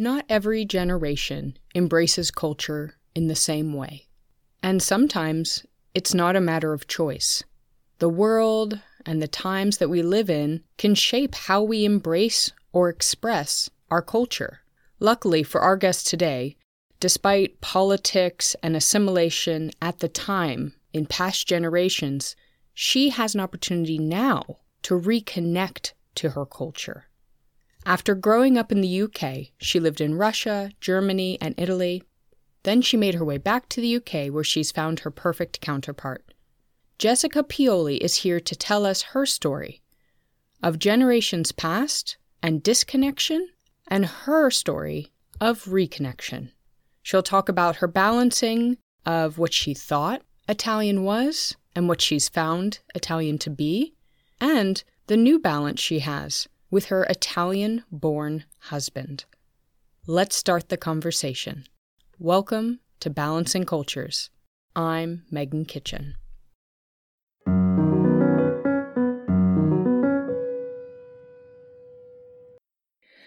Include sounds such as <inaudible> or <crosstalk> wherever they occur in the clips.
Not every generation embraces culture in the same way. And sometimes it's not a matter of choice. The world and the times that we live in can shape how we embrace or express our culture. Luckily for our guest today, despite politics and assimilation at the time in past generations, she has an opportunity now to reconnect to her culture. After growing up in the UK, she lived in Russia, Germany, and Italy. Then she made her way back to the UK where she's found her perfect counterpart. Jessica Pioli is here to tell us her story of generations past and disconnection, and her story of reconnection. She'll talk about her balancing of what she thought Italian was and what she's found Italian to be, and the new balance she has with her Italian born husband. Let's start the conversation. Welcome to Balancing Cultures. I'm Megan Kitchen.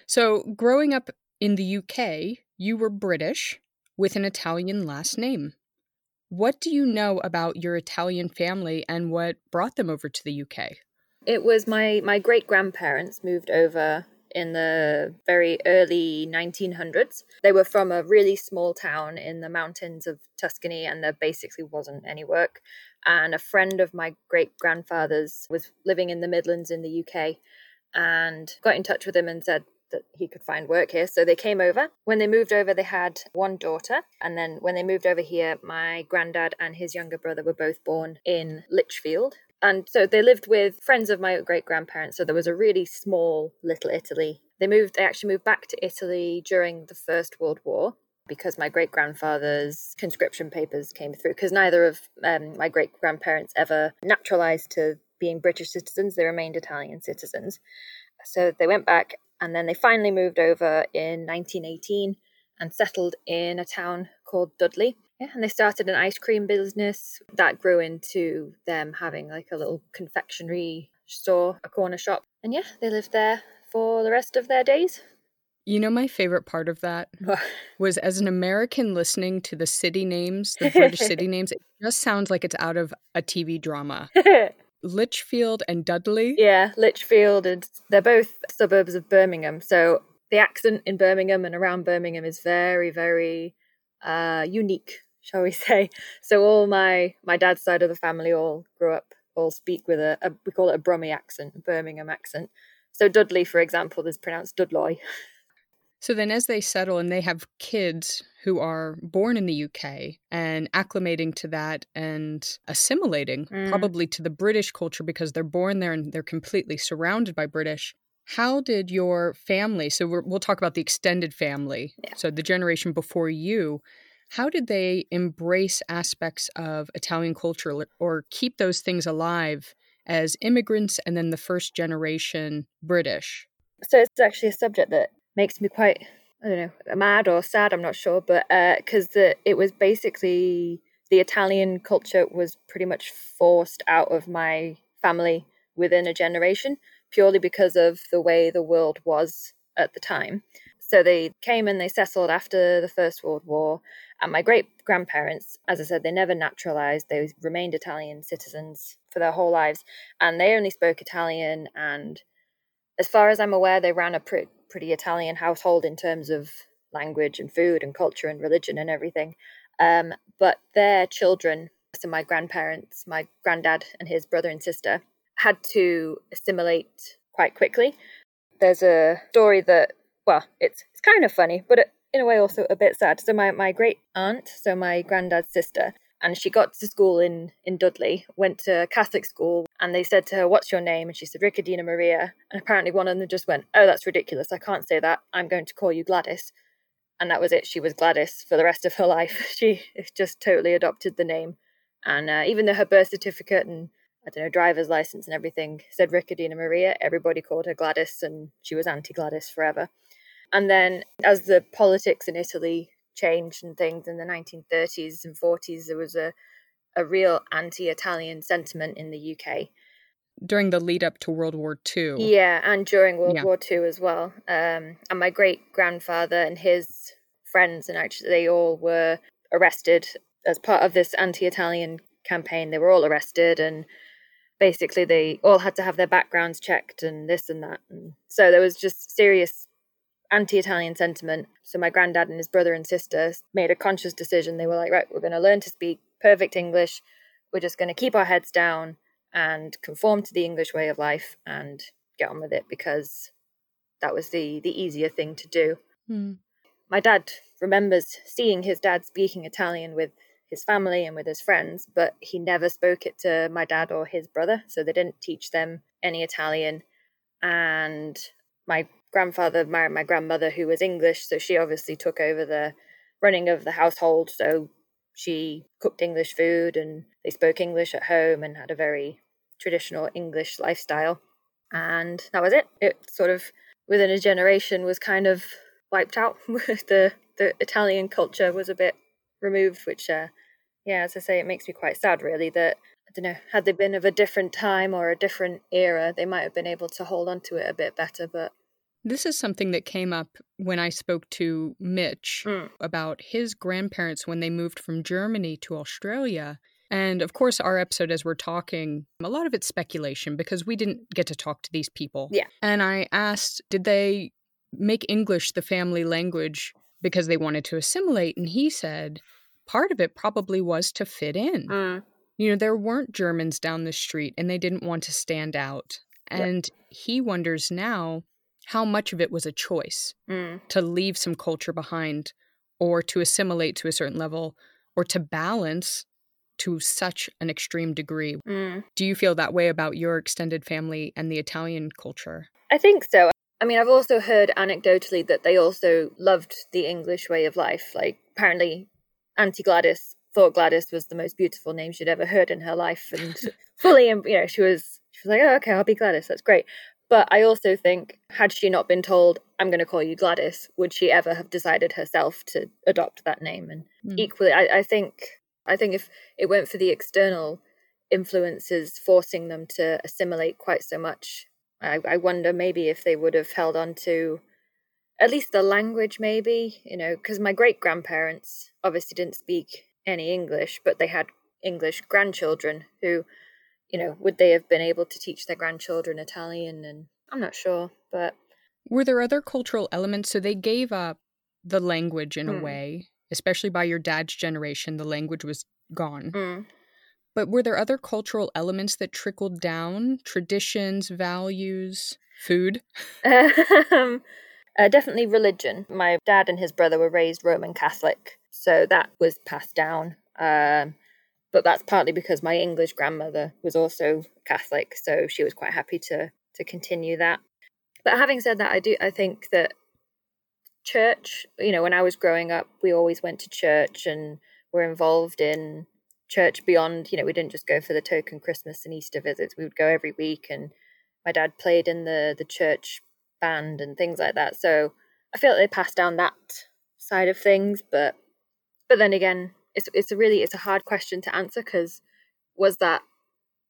So, growing up in the UK, you were British with an Italian last name. What do you know about your Italian family and what brought them over to the UK? It was my my great grandparents moved over in the very early 1900s. They were from a really small town in the mountains of Tuscany, and there basically wasn't any work. And a friend of my great grandfather's was living in the Midlands in the UK and got in touch with him and said that he could find work here. So they came over. When they moved over, they had one daughter. And then when they moved over here, my granddad and his younger brother were both born in Lichfield, and so they lived with friends of my great grandparents. So there was a really small little Italy. They moved, they actually moved back to Italy during the First World War because my great grandfather's conscription papers came through. Because neither of um, my great grandparents ever naturalized to being British citizens, they remained Italian citizens. So they went back and then they finally moved over in 1918 and settled in a town called Dudley. Yeah, and they started an ice cream business that grew into them having like a little confectionery store, a corner shop. And yeah, they lived there for the rest of their days. You know, my favorite part of that was as an American listening to the city names, the British <laughs> city names, it just sounds like it's out of a TV drama. <laughs> Lichfield and Dudley. Yeah, Lichfield, and they're both suburbs of Birmingham. So the accent in Birmingham and around Birmingham is very, very uh, unique, shall we <laughs> say? So all my my dad's side of the family all grew up, all speak with a, a we call it a Brummie accent, Birmingham accent. So Dudley, for example, is pronounced Dudley. So then, as they settle and they have kids who are born in the UK and acclimating to that and assimilating mm. probably to the British culture because they're born there and they're completely surrounded by British, how did your family, so we will talk about the extended family, yeah. so the generation before you, how did they embrace aspects of Italian culture or keep those things alive as immigrants and then the first generation British? So it's actually a subject that makes me quite, I don't know, mad or sad, I'm not sure, but because uh, it was basically the Italian culture was pretty much forced out of my family within a generation purely because of the way the world was at the time. So they came and they settled after the First World War. And my great grandparents, as I said, they never naturalized. They remained Italian citizens for their whole lives. And they only spoke Italian. And as far as I'm aware, they ran a pretty, pretty Italian household in terms of language and food and culture and religion and everything. Um, but their children, so my grandparents, my granddad and his brother and sister, had to assimilate quite quickly. There's a story that, well, it's it's kind of funny, but in a way also a bit sad. So my, my great aunt, so my granddad's sister, and she got to school in in Dudley, went to Catholic school, and they said to her, "What's your name?" And she said, Riccardina Maria. And apparently one of them just went, "Oh, that's ridiculous! I can't say that. I'm going to call you Gladys." And that was it. She was Gladys for the rest of her <laughs> life. She just totally adopted the name, and uh, even though her birth certificate and I don't know, driver's license and everything said Riccardina Maria. Everybody called her Gladys, and she was Auntie Gladys forever. And then, as the politics in Italy changed and things in the 1930s and 40s, there was a, a real anti Italian sentiment in the UK. during the lead up to World War II. Yeah, and during World yeah. War II as well. Um, and my great grandfather and his friends, and actually, they all were arrested as part of this anti Italian campaign. They were all arrested, and basically, they all had to have their backgrounds checked and this and that. And so there was just serious anti Italian sentiment. So my granddad and his brother and sister made a conscious decision. They were like, right, we're going to learn to speak perfect English. We're just going to keep our heads down and conform to the English way of life and get on with it because that was the the easier thing to do. Mm. My dad remembers seeing his dad speaking Italian with his family and with his friends, but he never spoke it to my dad or his brother, so they didn't teach them any Italian. And my grandfather married my grandmother, who was English, so she obviously took over the running of the household. So she cooked English food and they spoke English at home and had a very traditional English lifestyle. And that was it. It sort of within a generation was kind of wiped out. <laughs> the the Italian culture was a bit removed, which uh, yeah, as I say, it makes me quite sad really that I don't know, had they been of a different time or a different era, they might have been able to hold on to it a bit better, but this is something that came up when I spoke to Mitch mm. about his grandparents when they moved from Germany to Australia. And of course, our episode, as we're talking, a lot of it's speculation because we didn't get to talk to these people. Yeah. And I asked, did they make English the family language because they wanted to assimilate? And he said, part of it probably was to fit in. Mm. You know, there weren't Germans down the street and they didn't want to stand out. And yep. he wonders now how much of it was a choice mm. to leave some culture behind or to assimilate to a certain level or to balance to such an extreme degree. Mm. Do you feel that way about your extended family and the Italian culture? I think so. I mean, I've also heard anecdotally that they also loved the English way of life. Like, apparently, Auntie Gladys thought Gladys was the most beautiful name she'd ever heard in her life, and <laughs> fully, you know, she was she was like, "Oh, okay, I'll be Gladys. That's great." But I also think, had she not been told, I'm going to call you Gladys, would she ever have decided herself to adopt that name? And mm. equally, I, I think, I think if it went for the external influences forcing them to assimilate quite so much, I, I wonder maybe if they would have held on to at least the language, maybe, you know, because my great grandparents obviously didn't speak any English, but they had English grandchildren who you know, would they have been able to teach their grandchildren Italian? And I'm not sure, but. Were there other cultural elements? So they gave up the language in mm. a hmm. way, especially by your dad's generation, the language was gone. Mm. But were there other cultural elements that trickled down? Traditions, values, food? <laughs> um, uh, definitely religion. My dad and his brother were raised Roman Catholic, so that was passed down. Um, but that's partly because my English grandmother was also Catholic, so she was quite happy to to continue that. But having said that, I do I think that church, you know, when I was growing up, we always went to church and were involved in church beyond, you know, we didn't just go for the token Christmas and Easter visits. We would go every week and my dad played in the the church band and things like that. So I feel like they passed down that side of things, but but then again, it's it's a really it's a hard question to answer because was that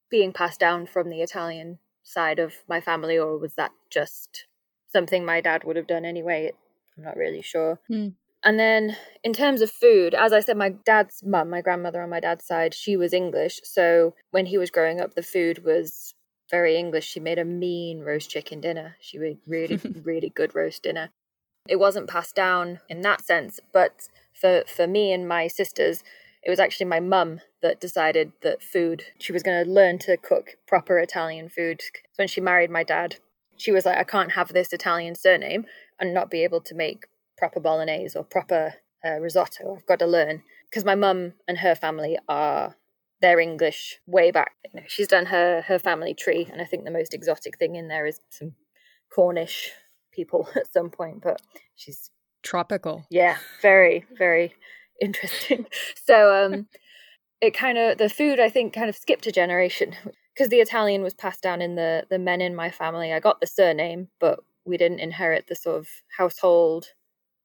being passed down from the Italian side of my family or was that just something my dad would have done anyway? I'm not really sure. Mm. And then in terms of food, as I said, my dad's mum, my grandmother on my dad's side, she was English. So when he was growing up, the food was very English. She made a mean roast chicken dinner. She made really, <laughs> really good roast dinner. It wasn't passed down in that sense, but for for me and my sisters, it was actually my mum that decided that food she was going to learn to cook proper Italian food. So When she married my dad, she was like, I can't have this Italian surname and not be able to make proper bolognese or proper uh, risotto. I've got to learn because my mum and her family are their English way back. You know, she's done her her family tree, and I think the most exotic thing in there is some Cornish people <laughs> at some point. But she's tropical. Yeah, very, very interesting. <laughs> So um it kind of the food I think kind of skipped a generation because the Italian was passed down in the the men in my family. I got the surname, but we didn't inherit the sort of household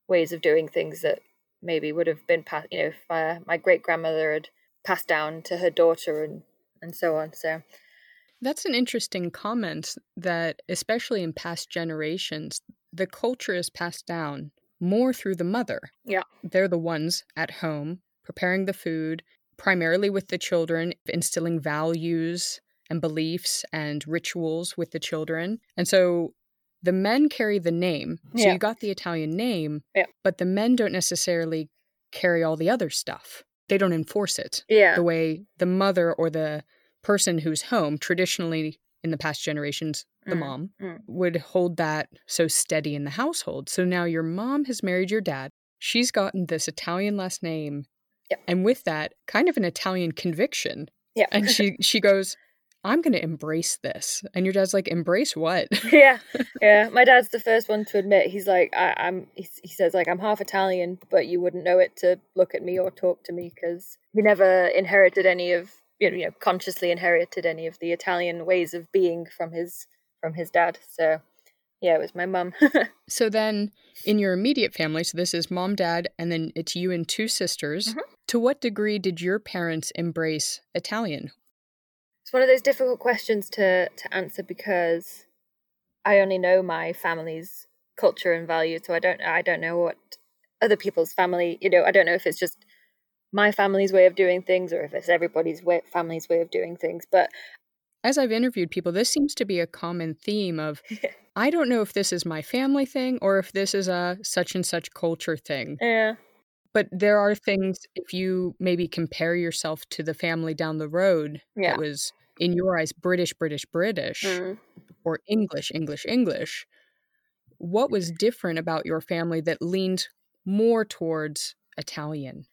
ways of doing things that maybe would have been passed. You know, if uh, my great grandmother had passed down to her daughter and and so on. So That's an interesting comment that, especially in past generations, the culture is passed down more through the mother. Yeah. They're the ones at home preparing the food, primarily with the children, instilling values and beliefs and rituals with the children. And so the men carry the name. So Yeah. you got the Italian name, Yeah. but the men don't necessarily carry all the other stuff. They don't enforce it Yeah. the way the mother or the person who's home, traditionally in the past generations, the Mm, mom, mm. would hold that so steady in the household. So now your mom has married your dad. She's gotten this Italian last name. Yep. And with that, kind of an Italian conviction. Yeah. And she <laughs> she goes, I'm gonna embrace this. And your dad's like, embrace what? <laughs> yeah, yeah. My dad's the first one to admit he's like I, I'm. He, he says like I'm half Italian, but you wouldn't know it to look at me or talk to me because he never inherited any of you know, consciously inherited any of the Italian ways of being from his from his dad. So yeah, it was my mum. <laughs> So then in your immediate family, so this is mom, dad, and then it's you and two sisters. Mhm. To what degree did your parents embrace Italian? it's one of those difficult questions to to answer because I only know my family's culture and values, so I don't I don't know what other people's family. You know, I don't know if it's just my family's way of doing things or if it's everybody's way, family's way of doing things. But As I've interviewed people, this seems to be a common theme of <laughs> I don't know if this is my family thing or if this is a such and such culture thing. yeah, But there are things, if you maybe compare yourself to the family down the road Yeah. that was, in your eyes, British, British, British, mm. or English, English, English, what was different about your family that leaned more towards Italian?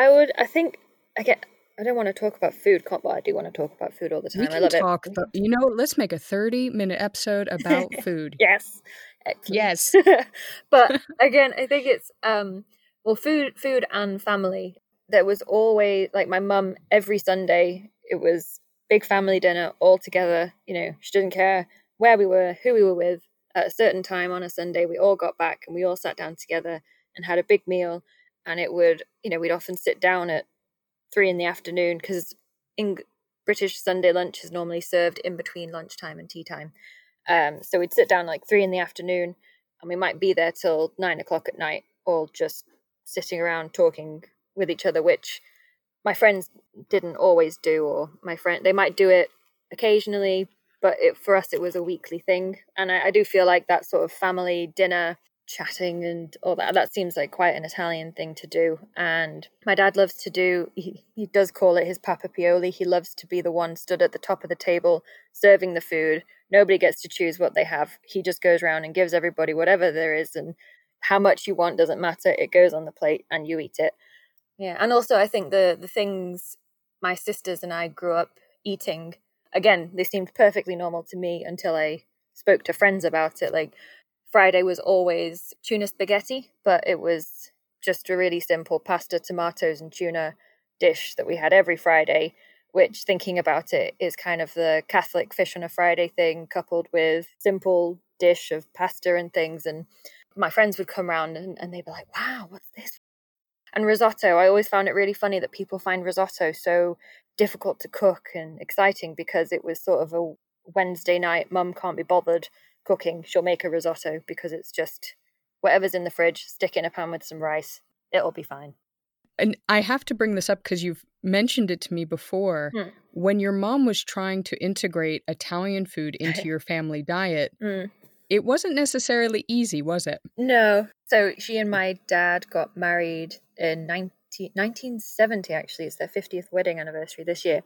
I would. I think I get. I don't want to talk about food, but I do want to talk about food all the time. We I can love talk, it. you know, let's make a 30 minute episode about <laughs> food. Yes. Excellent. Yes. <laughs> but <laughs> again, I think it's um well food food and family. There was always like my mum every Sunday it was big family dinner all together, you know, she didn't care where we were, who we were with. At a certain time on a Sunday we all got back and we all sat down together and had a big meal and it would, you know, we'd often sit down at 3 in the afternoon because in British Sunday lunch is normally served in between lunchtime and tea time. Um, so we'd sit down like three in the afternoon, and we might be there till nine o'clock at night, all just sitting around talking with each other, which my friends didn't always do, or my friend they might do it occasionally, but it, for us it was a weekly thing. And I, I do feel like that sort of family dinner chatting and all that that seems like quite an Italian thing to do. And my dad loves to do he, he does call it his Papa Pioli. He loves to be the one stood at the top of the table serving the food nobody gets to choose what they have. He just goes around and gives everybody whatever there is, and how much you want doesn't matter. It goes on the plate and you eat it. Yeah, and also I think the the things my sisters and I grew up eating again they seemed perfectly normal to me until I spoke to friends about it. Like Friday was always tuna spaghetti, but it was just a really simple pasta, tomatoes, and tuna dish that we had every Friday which thinking about it is kind of the Catholic fish on a Friday thing coupled with simple dish of pasta and things. And my friends would come around and, and they'd be like, wow, what's this? And risotto, I always found it really funny that people find risotto so difficult to cook and exciting because it was sort of a Wednesday night, mum can't be bothered cooking. She'll make a risotto because it's just whatever's in the fridge, stick it in a pan with some rice, it'll be fine. And I have to bring this up because you've mentioned it to me before. Hmm. When your mom was trying to integrate Italian food into <laughs> your family diet, Mm. it wasn't necessarily easy, was it? No. So she and my dad got married in 19, 1970, actually. It's their 50th wedding anniversary this year.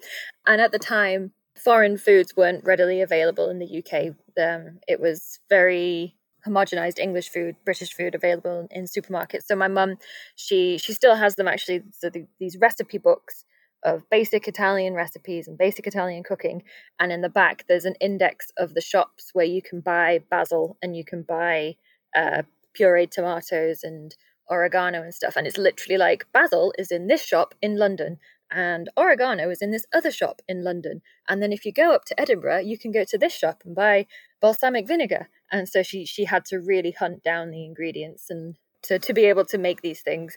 And at the time, foreign foods weren't readily available in the UK. Um, it was very homogenized English food, British food available in supermarkets. So my mum, she she still has them actually. So the, these recipe books of basic Italian recipes and basic Italian cooking, and in the back there's an index of the shops where you can buy basil and you can buy uh, pureed tomatoes and oregano and stuff. And it's literally like basil is in this shop in London and oregano is in this other shop in London. And then if you go up to Edinburgh, you can go to this shop and buy balsamic vinegar. And so she she had to really hunt down the ingredients and to, to be able to make these things.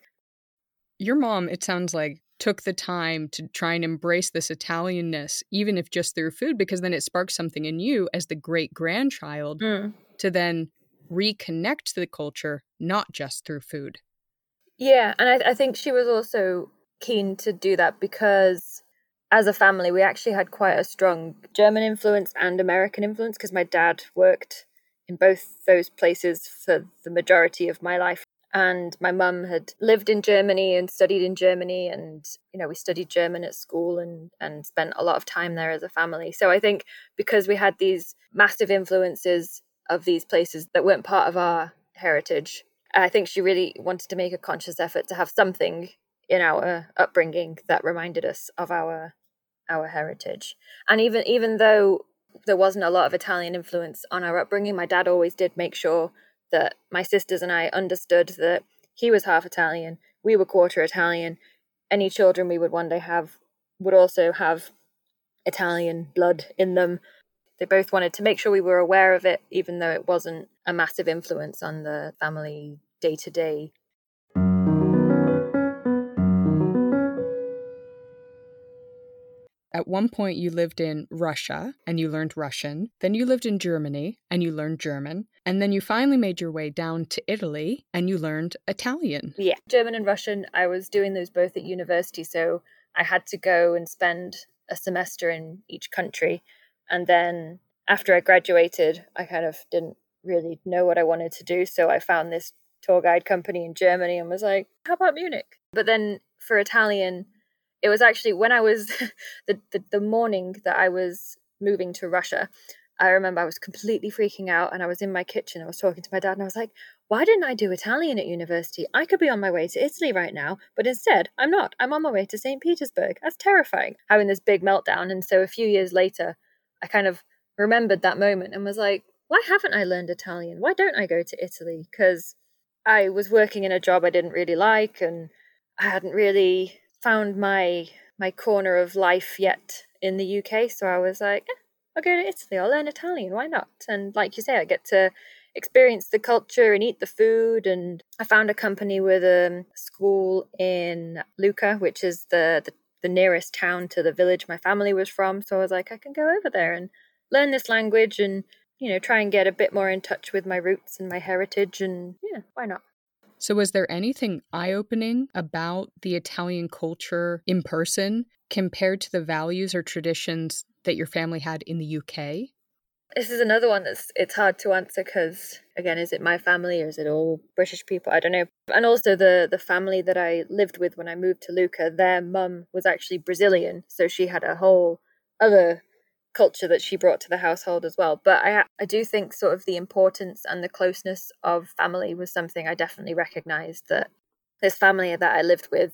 Your mom, it sounds like, took the time to try and embrace this Italianness, even if just through food, because then it sparks something in you as the great grandchild Mm. to then reconnect to the culture, not just through food. Yeah, and I, I think she was also keen to do that because as a family, we actually had quite a strong German influence and American influence because my dad worked in both those places for the majority of my life. And my mum had lived in Germany and studied in Germany. And, you know, we studied German at school and, and spent a lot of time there as a family. So I think because we had these massive influences of these places that weren't part of our heritage, I think she really wanted to make a conscious effort to have something in our upbringing that reminded us of our our heritage. And even even though there wasn't a lot of Italian influence on our upbringing, my dad always did make sure that my sisters and I understood that he was half Italian, we were quarter Italian. Any children we would one day have would also have Italian blood in them. They both wanted to make sure we were aware of it, even though it wasn't a massive influence on the family day to day. At one point, you lived in Russia and you learned Russian. Then you lived in Germany and you learned German. And then you finally made your way down to Italy and you learned Italian. Yeah, German and Russian. I was doing those both at university, so I had to go and spend a semester in each country. And then after I graduated, I kind of didn't really know what I wanted to do. So I found this tour guide company in Germany and was like, how about Munich? But then for Italian, it was actually when I was <laughs> the, the, the morning that I was moving to Russia. I remember I was completely freaking out and I was in my kitchen. I was talking to my dad and I was like, why didn't I do Italian at university? I could be on my way to Italy right now, but instead, I'm not. I'm on my way to St. Petersburg. That's terrifying. Having this big meltdown. And so a few years later, I kind of remembered that moment and was like, why haven't I learned Italian? Why don't I go to Italy? Because I was working in a job I didn't really like and I hadn't really found my my corner of life yet in the UK. So I was like, eh, I'll go to Italy. I'll learn Italian. Why not? And like you say, I get to experience the culture and eat the food. And I found a company with a school in Lucca, which is the, the the nearest town to the village my family was from. So I was like, I can go over there and learn this language and you know try and get a bit more in touch with my roots and my heritage. And yeah, why not? So, was there anything eye opening about the Italian culture in person compared to the values or traditions that your family had in the UK? This is another one that's it's hard to answer because again, is it my family or is it all British people? I don't know. And also the the family that I lived with when I moved to Lucca, their mum was actually Brazilian, so she had a whole other culture that she brought to the household as well. But I I do think sort of the importance and the closeness of family was something I definitely recognized that this family that I lived with.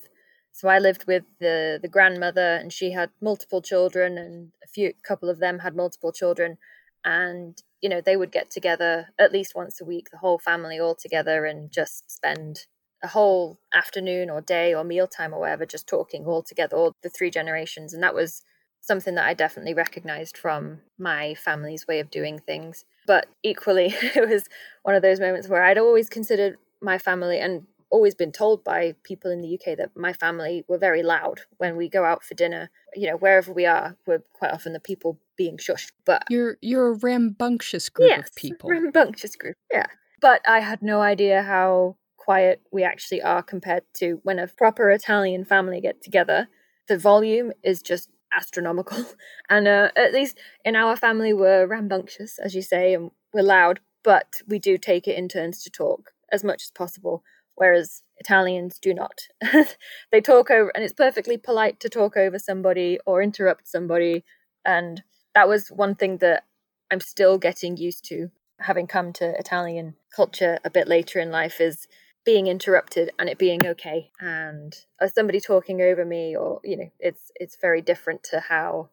So I lived with the the grandmother and she had multiple children and a few couple of them had multiple children and you know they would get together at least once a week the whole family all together and just spend a whole afternoon or day or mealtime or whatever just talking all together all the three generations and that was something that I definitely recognized from my family's way of doing things. But equally, <laughs> it was one of those moments where I'd always considered my family and always been told by people in the UK that my family were very loud when we go out for dinner. You know, wherever we are, we're quite often the people being shushed. But you're you're a rambunctious group yes, of people. Rambunctious group, yeah. But I had no idea how quiet we actually are compared to when a proper Italian family get together. The volume is just astronomical. <laughs> And uh, at least in our family, we're rambunctious, as you say, and we're loud, but we do take it in turns to talk as much as possible. Whereas Italians do not. <laughs> they talk over, and it's perfectly polite to talk over somebody or interrupt somebody. And that was one thing that I'm still getting used to, having come to Italian culture a bit later in life, is being interrupted and it being okay and uh, somebody talking over me or you know it's it's very different to how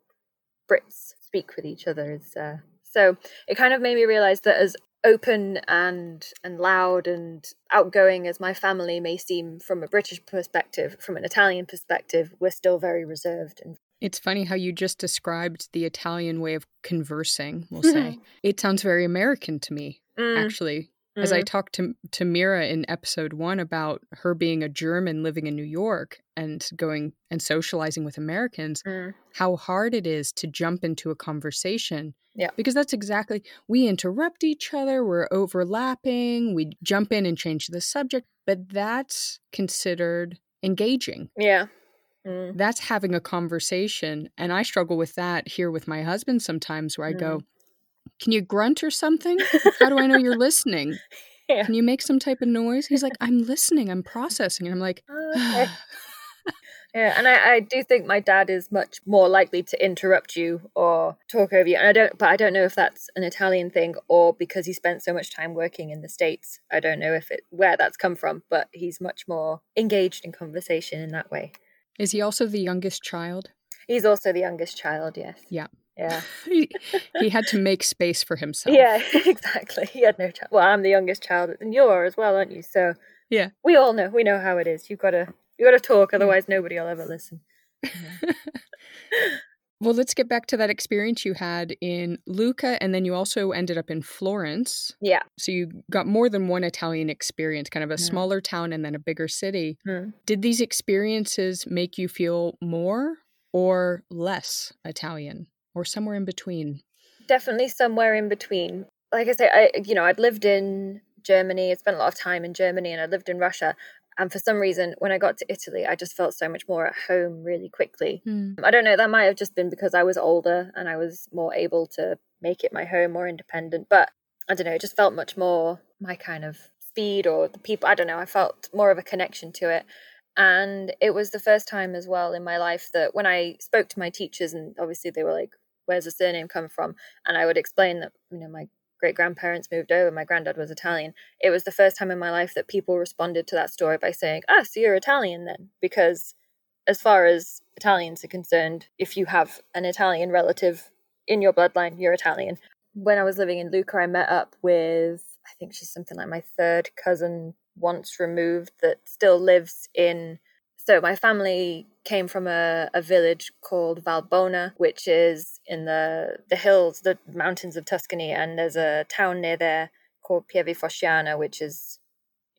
brits speak with each other uh, so it kind of made me realize that as open and and loud and outgoing as my family may seem from a british perspective from an italian perspective we're still very reserved and it's funny how you just described the Italian way of conversing, we'll say. it sounds very American to me, mm. actually. As I talked to to Mira in episode 1 about her being a German living in New York and going and socializing with Americans, Mm. how hard it is to jump into a conversation. Yeah. Because that's exactly we interrupt each other, we're overlapping, we jump in and change the subject, but that's considered engaging. Yeah. Mm. That's having a conversation. And I struggle with that here with my husband sometimes where I go, Can you grunt or something? How do I know you're <laughs> listening? Yeah. Can you make some type of noise? He's like, I'm listening, I'm processing. And I'm like, oh, Okay. Yeah, and I, I do think my dad is much more likely to interrupt you or talk over you. And I don't, but I don't know if that's an Italian thing or because he spent so much time working in the states. I don't know if it where that's come from, but he's much more engaged in conversation in that way. Is he also the youngest child? He's also the youngest child. Yes. Yeah. Yeah. <laughs> he, he had to make space for himself. Yeah. <laughs> Exactly. He had no child. Well, I'm the youngest child, and you are as well, aren't you? So Yeah. we all know. We know how it is. You've got to. You got to talk, otherwise nobody will ever listen. <laughs> Well, let's get back to that experience you had in Lucca, and then you also ended up in Florence. Yeah. So you got more than one Italian experience, kind of a smaller town and then a bigger city. Mm. Did these experiences make you feel more or less Italian, or somewhere in between? definitely somewhere in between. Like I say, I you know I'd lived in Germany. I'd spent a lot of time in Germany, and I lived in Russia. And for some reason, when I got to Italy, I just felt so much more at home really quickly. Hmm. I don't know. That might have just been because I was older and I was more able to make it my home, more independent. But I don't know. It just felt much more my kind of speed or the people. I don't know. I felt more of a connection to it. And it was the first time as well in my life that when I spoke to my teachers, and obviously they were like, where's the surname come from? And I would explain that, you know, my great grandparents moved over, my granddad was Italian. It was the first time in my life that people responded to that story by saying, ah, so you're Italian then. Because as far as Italians are concerned, if you have an Italian relative in your bloodline, you're Italian. When I was living in Lucca, I met up with, I think she's something like my third cousin once removed that still lives in so my family came from a, a village called Valbona, which is in the the hills, the mountains of Tuscany, and there's a town near there called Pieve Fosciana, which is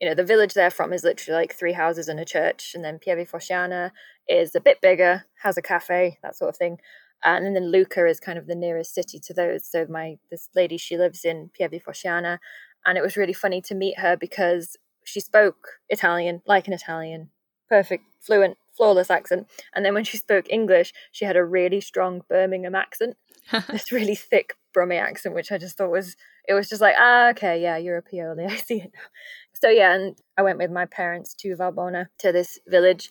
you know the village they're from is literally like three houses and a church, and then Pieve Fosciana is a bit bigger, has a cafe, that sort of thing, and then Lucca is kind of the nearest city to those. So my this lady she lives in Pieve Fosciana, and it was really funny to meet her because she spoke Italian like an Italian perfect, fluent, flawless accent. And then when she spoke English, she had a really strong Birmingham accent, <laughs> this really thick Brummie accent, which I just thought was, it was just like, ah, okay, yeah, you're a Pioli. <laughs> I see it now. So yeah, and I went with my parents to Valbona, to this village.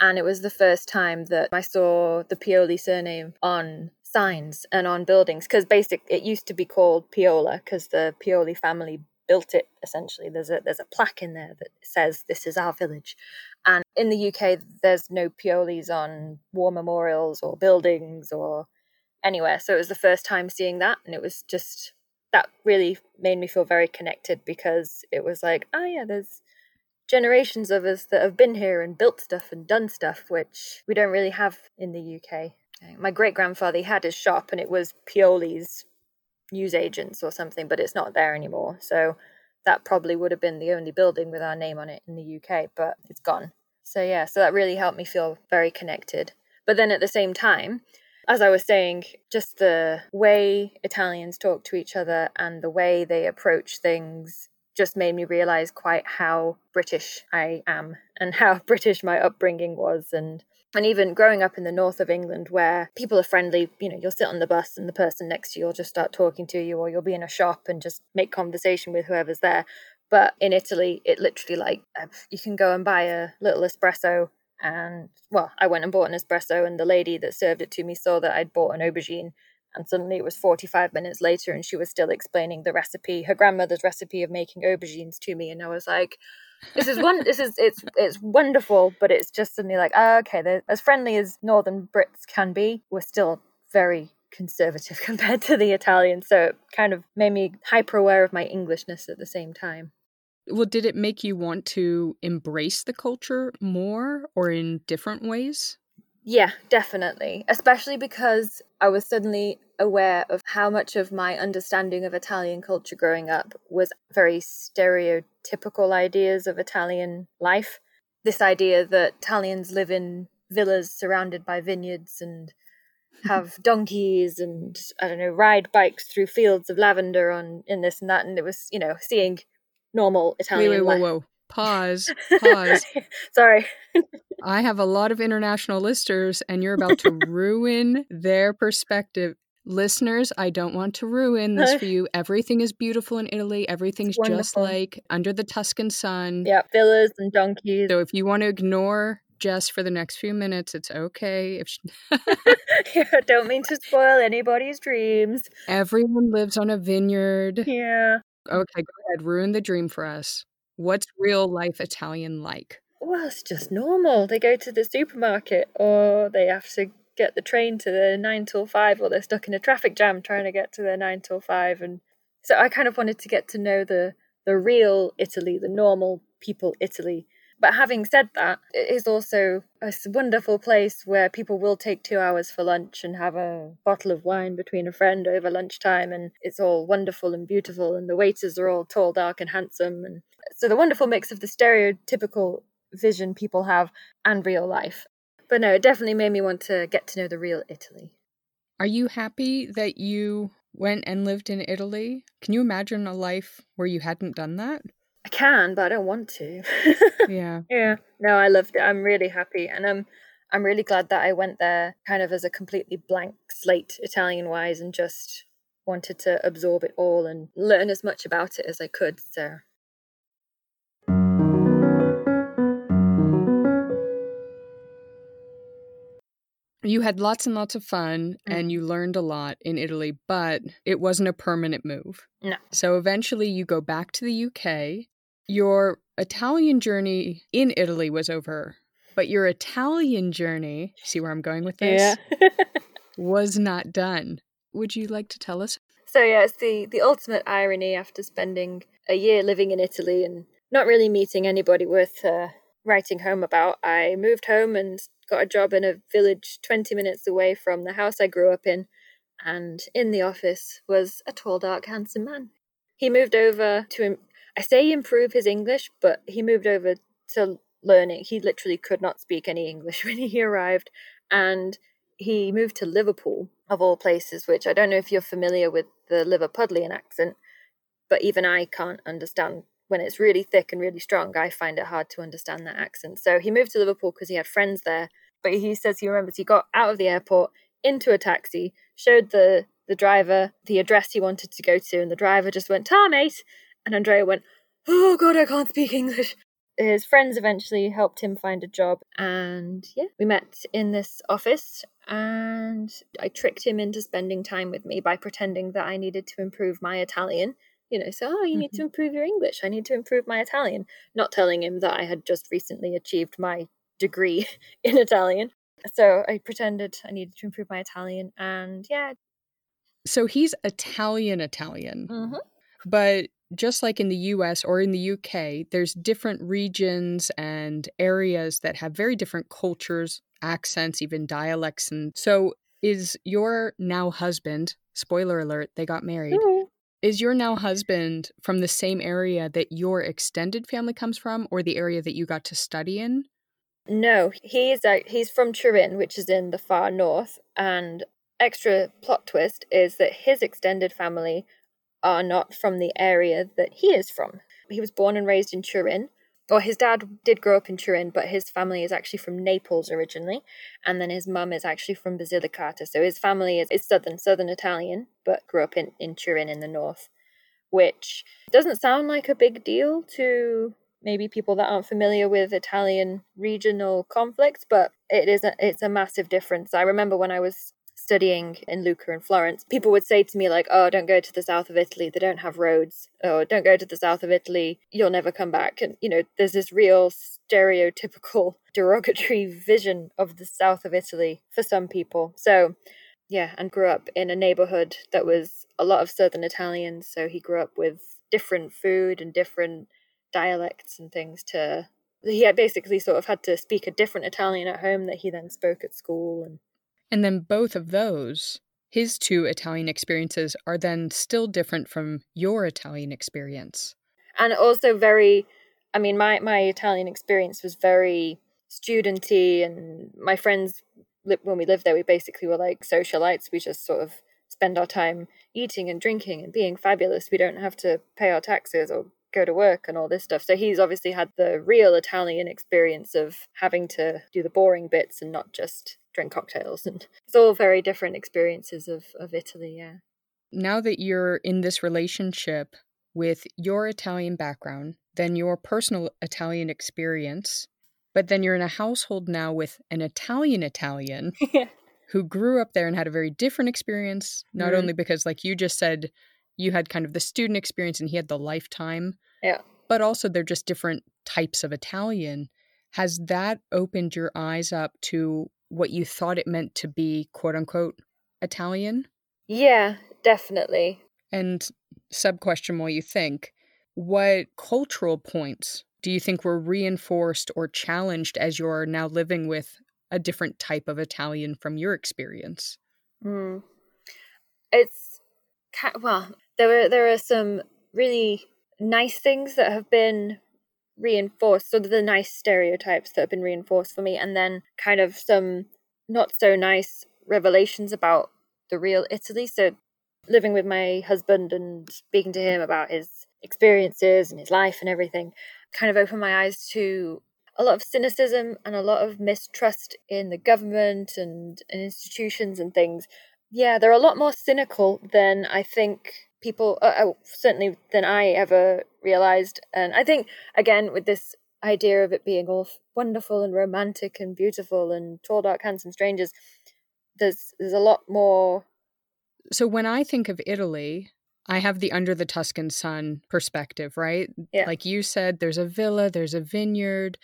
And it was the first time that I saw the Pioli surname on signs and on buildings because basic it used to be called Piola because the Pioli family built it essentially there's a there's a plaque in there that says this is our village and in the UK, there's no Piolis on war memorials or buildings or anywhere. So it was the first time seeing that. And it was just, that really made me feel very connected because it was like, oh, yeah, there's generations of us that have been here and built stuff and done stuff, which we don't really have in the UK. My great grandfather he had his shop and it was Pioli's news agents or something, but it's not there anymore. So that probably would have been the only building with our name on it in the UK, but it's gone. So, yeah, so that really helped me feel very connected. But then at the same time, as I was saying, just the way Italians talk to each other and the way they approach things just made me realize quite how British I am and how <laughs> British my upbringing was and and even growing up in the north of England where people are friendly, you know, you'll sit on the bus and the person next to you will just start talking to you or you'll be in a shop and just make conversation with whoever's there. But in Italy, it literally like uh, you can go and buy a little espresso and well, I went and bought an espresso and the lady that served it to me saw that I'd bought an aubergine and suddenly it was 45 minutes later and she was still explaining the recipe, her grandmother's recipe of making aubergines to me and I was like this is one this is it's it's wonderful but it's just suddenly like oh, okay they're as friendly as northern brits can be we're still very conservative <laughs> compared to the italians so it kind of made me hyper aware of my englishness at the same time Well, did it make you want to embrace the culture more or in different ways? Yeah, definitely. Especially because I was suddenly aware of how much of my understanding of Italian culture growing up was very stereotypical ideas of Italian life. This idea that Italians live in villas surrounded by vineyards and <laughs> have donkeys and I don't know ride bikes through fields of lavender on in this and that and it was you know seeing normal Italian wait wait whoa whoa pause pause <laughs> Sorry. I have a lot of international listeners, and you're about to <laughs> ruin their perspective. Listeners, I don't want to ruin this for <laughs> you. Everything is beautiful in Italy. Everything's just like under the Tuscan sun. yeah, villas and donkeys. So if you want to ignore Jess for the next few minutes, it's okay. If she, yeah, don't mean to spoil anybody's dreams. everyone lives on a vineyard. Yeah. Okay, go ahead. Ruin the dream for us. What's real life Italian like? Well, it's just normal. They go to the supermarket or they have to get the train to the 9 till 5 or they're stuck in a traffic jam trying to get to their 9 till 5 and so I kind of wanted to get to know the the real Italy, the normal people Italy. But having said that, it is also a wonderful place where people will take two hours for lunch and have a bottle of wine between a friend over lunchtime, and it's all wonderful and beautiful, and the waiters are all tall, dark, and handsome. And so the wonderful mix of the stereotypical vision people have and real life. But no, it definitely made me want to get to know the real Italy. Are you happy that you went and lived in Italy? Can you imagine a life where you hadn't done that? I can, but I don't want to. <laughs> Yeah. Yeah. No, I loved it. I'm really happy. And I'm I'm really glad that I went there kind of as a completely blank slate Italian wise and just wanted to absorb it all and learn as much about it as I could. So You had lots and lots of fun Mhm. and you learned a lot in Italy, but it wasn't a permanent move. No. So eventually you go back to the UK. Your Italian journey in Italy was over, but your Italian journey, see where I'm going with this, <laughs> was not done. Would you like to tell us? So yeah, it's the the ultimate irony after spending a year living in Italy and not really meeting anybody worth uh, writing home about. I moved home and got a job in a village 20 minutes away from the house I grew up in, and in the office was a tall, dark, handsome man. He moved over to I say improve his English, but he moved over to learning. He literally could not speak any English <laughs> when he arrived, and he moved to Liverpool, of all places, which I don't know if you're familiar with the Liverpudlian accent, but even I can't understand when it's really thick and really strong. I find it hard to understand that accent. So he moved to Liverpool because he had friends there. But he says he remembers he got out of the airport into a taxi, showed the the driver the address he wanted to go to, and the driver just went, "Ta, mate," and Andrea went, "Oh God, I can't speak English." His friends eventually helped him find a job, and yeah, we met in this office and I tricked him into spending time with me by pretending that I needed to improve my Italian. You know, so, oh, you need to improve your English. I need to improve my Italian. Not telling him that I had just recently achieved my degree <laughs> in Italian. So I pretended I needed to improve my Italian. And yeah. So he's Italian Italian. Mm-hmm. But just like in the US or in the UK, there's different regions and areas that have very different cultures, accents, even dialects. And so, is your now husband, spoiler alert, they got married, is your now husband from the same area that your extended family comes from or the area that you got to study in? No, he's uh, he's from Turin, which is in the far north. And extra plot twist is that his extended family are not from the area that he is from. He was born and raised in Turin. Or his dad did grow up in Turin, but his family is actually from Naples originally, and then his mum is actually from Basilicata. So his family is, is southern, southern Italian, but grew up in, in Turin in the north, which doesn't sound like a big deal to maybe people that aren't familiar with Italian regional conflicts, but it is a, it's a massive difference. I remember when I was studying in Lucca and Florence, people would say to me like, "Oh, don't go to the south of Italy; they don't have roads." Or "Don't go to the south of Italy; you'll never come back." And you know, there's this real stereotypical, <laughs> derogatory vision of the south of Italy for some people. So, yeah, and grew up in a neighborhood that was a lot of southern Italians. So he grew up with different food and different dialects and things to he had basically sort of had to speak a different Italian at home that he then spoke at school and and then both of those his two Italian experiences are then still different from your Italian experience. And also very I mean my my Italian experience was very studenty and my friends when we lived there we basically were like socialites. We just sort of spend our time eating and drinking and being fabulous. We don't have to pay our taxes or go to work and all this stuff. So he's obviously had the real italian experience of having to do the boring bits and not just drink cocktails and <laughs> it's all very different experiences of of italy yeah now that you're in this relationship with your italian background then your personal italian experience but then you're in a household now with an Italian Italian <laughs> who grew up there and had a very different experience, not mm-hmm. only because, like you just said, you had kind of the student experience and he had the lifetime. Yeah. But also they're just different types of Italian. Has that opened your eyes up to what you thought it meant to be quote unquote Italian? Yeah, definitely. And sub question while you think, what cultural points do you think were reinforced or challenged as you're now living with a different type of Italian from your experience? Mm. It's well, there are there are some really nice things that have been reinforced, so the nice stereotypes that have been reinforced for me, and then kind of some not so nice revelations about the real Italy. So living with my husband and speaking to him about his experiences and his life and everything kind of opened my eyes to a lot of cynicism and a lot of mistrust in the government and, and institutions and things. Yeah, they're a lot more cynical than I think people, uh, uh, certainly than I ever realized. And I think, again, with this idea of it being all wonderful and romantic and beautiful and tall, dark, handsome strangers, there's there's a lot more. So when I think of Italy, I have the under the Tuscan sun perspective, right? Yeah. Like you said, there's a villa, there's a vineyard.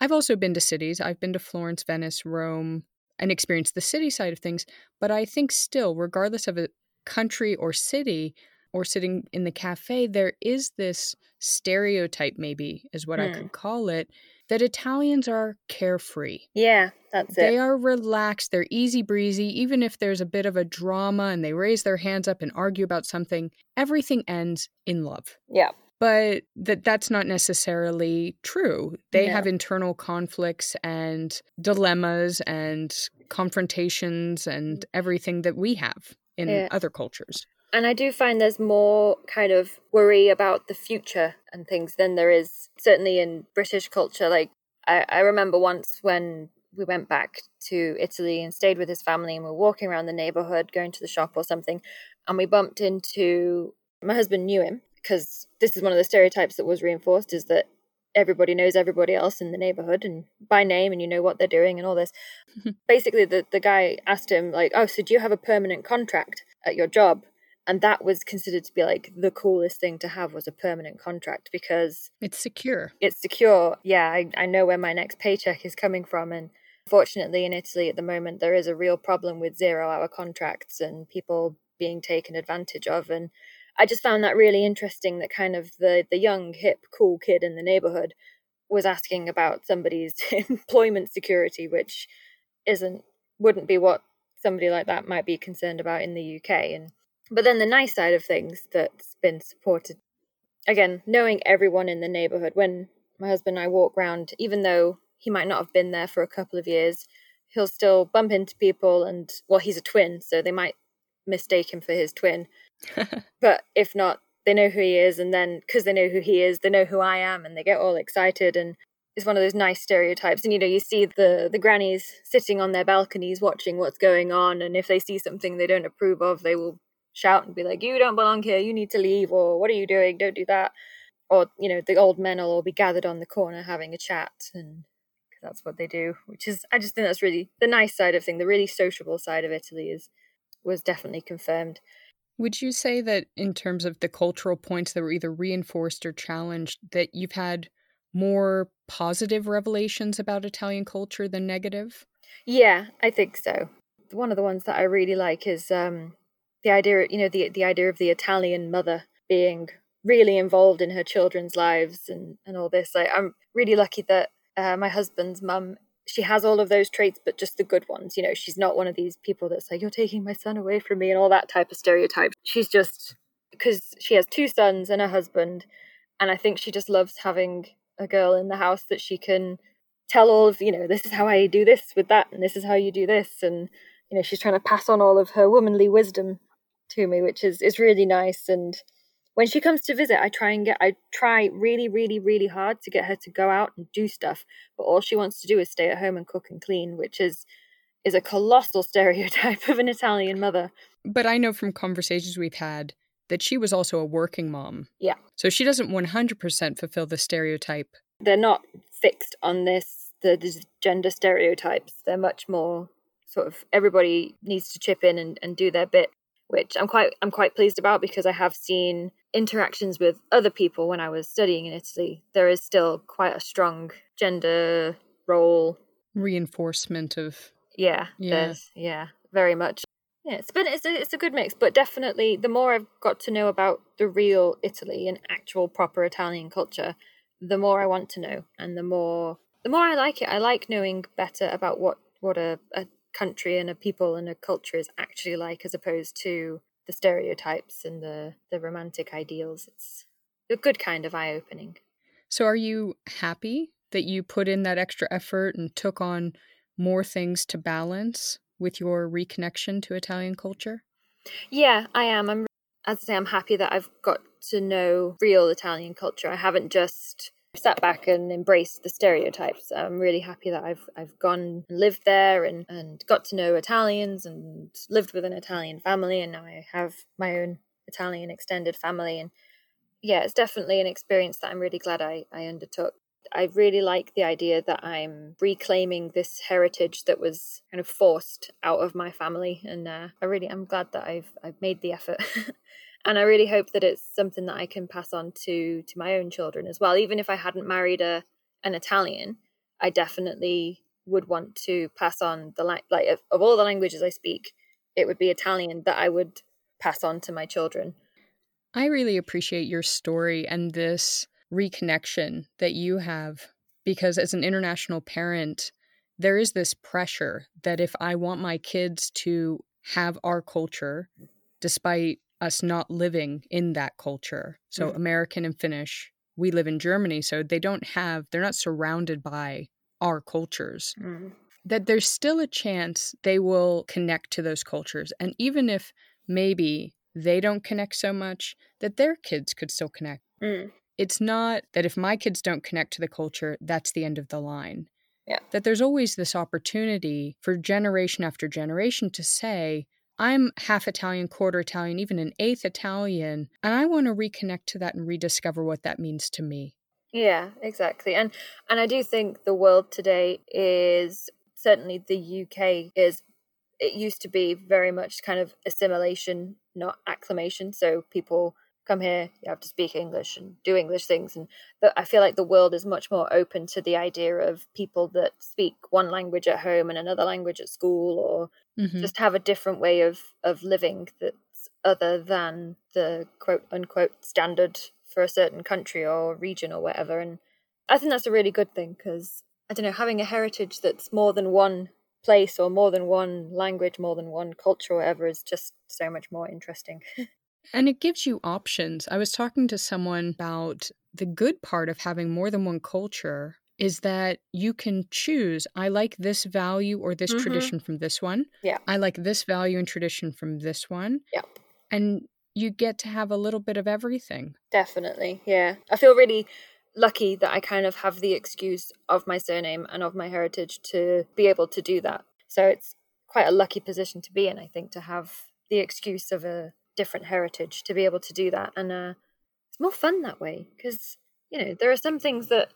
I've also been to cities. I've been to Florence, Venice, Rome, and experienced the city side of things. But I think still, regardless of a country or city or sitting in the cafe, there is this stereotype, maybe is what I could hmm. call it, that Italians are carefree. Yeah, that's it. They are relaxed, they're easy breezy. Even if there's a bit of a drama and they raise their hands up and argue about something, everything ends in love. Yeah. But that that's not necessarily true. They have internal conflicts and dilemmas and confrontations and everything that we have in yeah. other cultures. And I do find there's more kind of worry about the future and things than there is certainly in British culture. Like, I, I remember once when we went back to Italy and stayed with his family and we were walking around the neighborhood, going to the shop or something, and we bumped into my husband knew him because this is one of the stereotypes that was reinforced is that everybody knows everybody else in the neighborhood and by name and you know what they're doing and all this. <laughs> Basically the, the guy asked him like, Oh, so do you have a permanent contract at your job? and that was considered to be like the coolest thing to have was a permanent contract because it's secure it's secure yeah I, I know where my next paycheck is coming from and fortunately in italy at the moment there is a real problem with zero hour contracts and people being taken advantage of and i just found that really interesting that kind of the the young hip cool kid in the neighborhood was asking about somebody's <laughs> employment security which isn't wouldn't be what somebody like that might be concerned about in the uk and but then the nice side of things that's been supported, again, knowing everyone in the neighborhood. When my husband and I walk around, even though he might not have been there for a couple of years, he'll still bump into people. And well, he's a twin, so they might mistake him for his twin. <laughs> but if not, they know who he is. And then because they know who he is, they know who I am, and they get all excited. And it's one of those nice stereotypes. And you know, you see the the grannies sitting on their balconies watching what's going on, and if they see something they don't approve of, they will shout and be like, "You don't belong here. You need to leave," or "What are you doing? Don't do that." Or you know, the old men will all be gathered on the corner having a chat, and that's what they do. Which is, I just think that's really the nice side of thing. The really sociable side of Italy is was definitely confirmed. Would you say that in terms of the cultural points that were either reinforced or challenged, that you've had more positive revelations about Italian culture than negative? Yeah, I think so. One of the ones that I really like is um, the idea, you know, the the idea of the Italian mother being really involved in her children's lives and, and all this. Like, I'm really lucky that uh, my husband's mum she has all of those traits, but just the good ones. You know, she's not one of these people that's like, you're taking my son away from me and all that type of stereotype. She's just, because she has two sons and a husband. And I think she just loves having a girl in the house that she can tell all of, you know, this is how I do this with that, and this is how you do this. And, you know, she's trying to pass on all of her womanly wisdom to me, which is, is really nice. And, when she comes to visit, I try and get I try really, really, really hard to get her to go out and do stuff. But all she wants to do is stay at home and cook and clean, which is is a colossal <laughs> stereotype of an Italian mother. But I know from conversations we've had that she was also a working mom. Yeah. So she doesn't 100% fulfill the stereotype. They're not fixed on this the, the gender stereotypes. They're much more sort of everybody needs to chip in and, and do their bit which I'm quite I'm quite pleased about because I have seen interactions with other people when I was studying in Italy, there is still quite a strong gender role reinforcement of yeah, yeah, yeah, very much. Yeah, it's been it's a, it's a good mix, but definitely the more I've got to know about the real Italy and actual proper Italian culture, the more I want to know, and the more the more I like it. I like knowing better about what what a, a country and a people and a culture is actually like, as opposed to the stereotypes and the the romantic ideals. It's a good kind of eye opening. So, are you happy that you put in that extra effort and took on more things to balance with your reconnection to Italian culture? Yeah, I am. I'm as I say, I'm happy that I've got to know real Italian culture. I haven't just sat back and embraced the stereotypes. I'm really happy that I've I've gone and lived there and, and got to know Italians and lived with an Italian family and now I have my own Italian extended family and yeah, it's definitely an experience that I'm really glad I, I undertook. I really like the idea that I'm reclaiming this heritage that was kind of forced out of my family, and uh, I really am glad that I've I've made the effort. <laughs> and I really hope that it's something that I can pass on to to my own children as well. Even if I hadn't married a an Italian, I definitely would want to pass on the like like of, of all the languages I speak, it would be Italian that I would pass on to my children. I really appreciate your story and this reconnection that you have because as an international parent, there is this pressure that if I want my kids to have our culture, despite us not living in that culture. So, mm. American and Finnish, we live in Germany, so they don't have, they're not surrounded by our cultures. Mm. That there's still a chance they will connect to those cultures. And even if maybe they don't connect so much, that their kids could still connect. Mm. It's not that if my kids don't connect to the culture, that's the end of the line. Yeah. That there's always this opportunity for generation after generation to say, I'm half Italian, quarter Italian, even an eighth Italian, and I want to reconnect to that and rediscover what that means to me. Yeah, exactly. And and I do think the world today is certainly the UK is it used to be very much kind of assimilation, not acclamation. So people come here, you have to speak English and do English things. And the, I feel like the world is much more open to the idea of people that speak one language at home and another language at school, or mm-hmm. just have a different way of of living that's other than the quote unquote standard for a certain country or region or whatever. And I think that's a really good thing because I don't know, having a heritage that's more than one place or more than one language, more than one culture or whatever is just so much more interesting. <laughs> and it gives you options. I was talking to someone about the good part of having more than one culture is that you can choose I like this value or this mm-hmm. tradition from this one. Yeah. I like this value and tradition from this one. Yeah. And you get to have a little bit of everything. Definitely. Yeah. I feel really lucky that I kind of have the excuse of my surname and of my heritage to be able to do that. So it's quite a lucky position to be in, I think, to have the excuse of a different heritage to be able to do that. And uh, it's more fun that way because, you know, there are some things that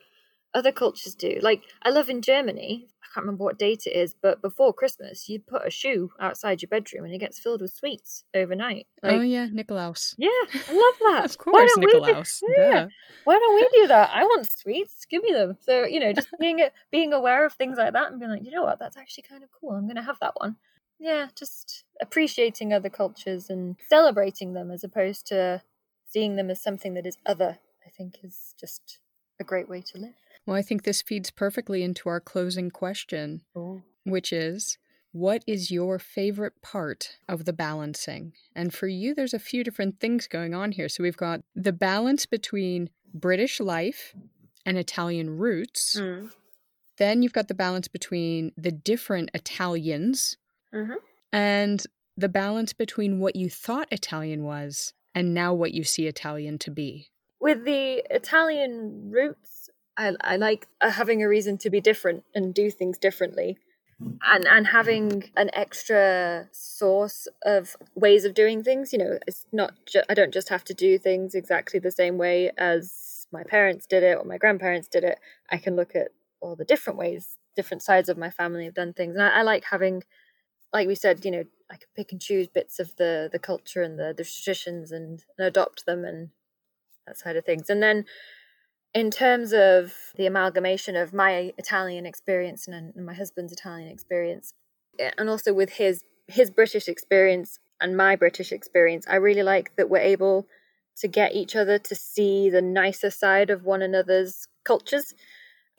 other cultures do. Like I love in Germany, I can't remember what date it is, but before Christmas, you put a shoe outside your bedroom and it gets filled with sweets overnight. Like, oh yeah, Nikolaus. Yeah, I love <laughs> that. of course, Nikolaus. Do, yeah. Why don't we do that? I want sweets. Give me them. So you know, just being <laughs> being aware of things like that and being like, you know what, that's actually kind of cool. I'm going to have that one. Yeah, just appreciating other cultures and celebrating them as opposed to seeing them as something that is other, I think is just a great way to live. Well, I think this feeds perfectly into our closing question, Ooh. which is what is your favorite part of the balancing? And for you, there's a few different things going on here. So we've got the balance between British life and Italian roots. Mm. Then you've got the balance between the different Italians Mm-hmm. and the balance between what you thought Italian was and now what you see Italian to be. With the Italian roots, I, I like uh, having a reason to be different and do things differently. And, and having an extra source of ways of doing things, you know, it's not. Ju- I don't just have to do things exactly the same way as my parents did it or my grandparents did it. I can look at all the different ways, different sides of my family have done things, and I, I like having, like we said, you know, I can pick and choose bits of the the culture and the the traditions and, and adopt them and that side of things. And then in terms of the amalgamation of my Italian experience and, and my husband's Italian experience, eh, and also with his his British experience and my British experience, I really like that we're able to get each other to see the nicer side of one another's cultures.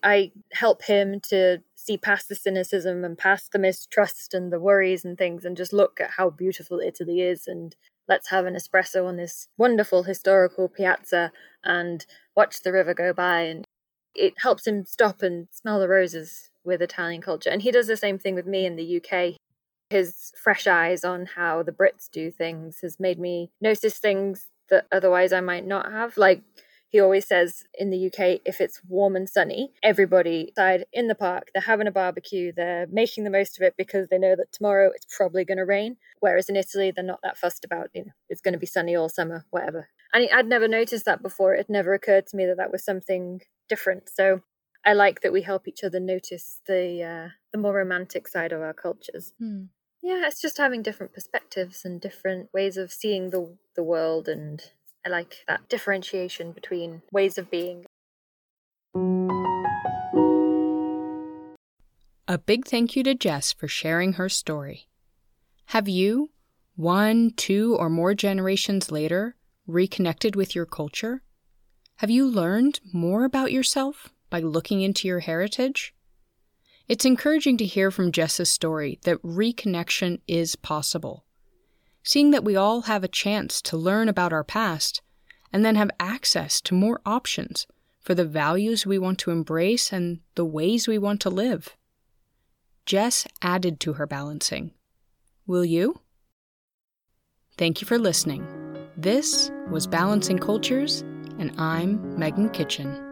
I help him to see past the cynicism and past the mistrust and the worries and things and just look at how beautiful Italy is and let's have an espresso on this wonderful historical piazza and watch the river go by and it helps him stop and smell the roses with Italian culture. And he does the same thing with me in the UK. His fresh eyes on how the Brits do things has made me notice things that otherwise I might not have. Like he always says in the UK, if it's warm and sunny, everybody inside in the park, they're having a barbecue, they're making the most of it because they know that tomorrow it's probably going to rain. Whereas in Italy, they're not that fussed about, you know, it's going to be sunny all summer, whatever. And I'd never noticed that before. It never occurred to me that that was something different. So I like that we help each other notice the uh, the more romantic side of our cultures. Hmm. Yeah, it's just having different perspectives and different ways of seeing the the world, and I like that differentiation between ways of being. A big thank you to Jess for sharing her story. Have you, one, two, or more generations later, reconnected with your culture? Have you learned more about yourself by looking into your heritage? It's encouraging to hear from Jess's story that reconnection is possible. Seeing that we all have a chance to learn about our past and then have access to more options for the values we want to embrace and the ways we want to live. Jess added to her balancing. Will you? Thank you for listening. This was Balancing Cultures, and I'm Megan Kitchen.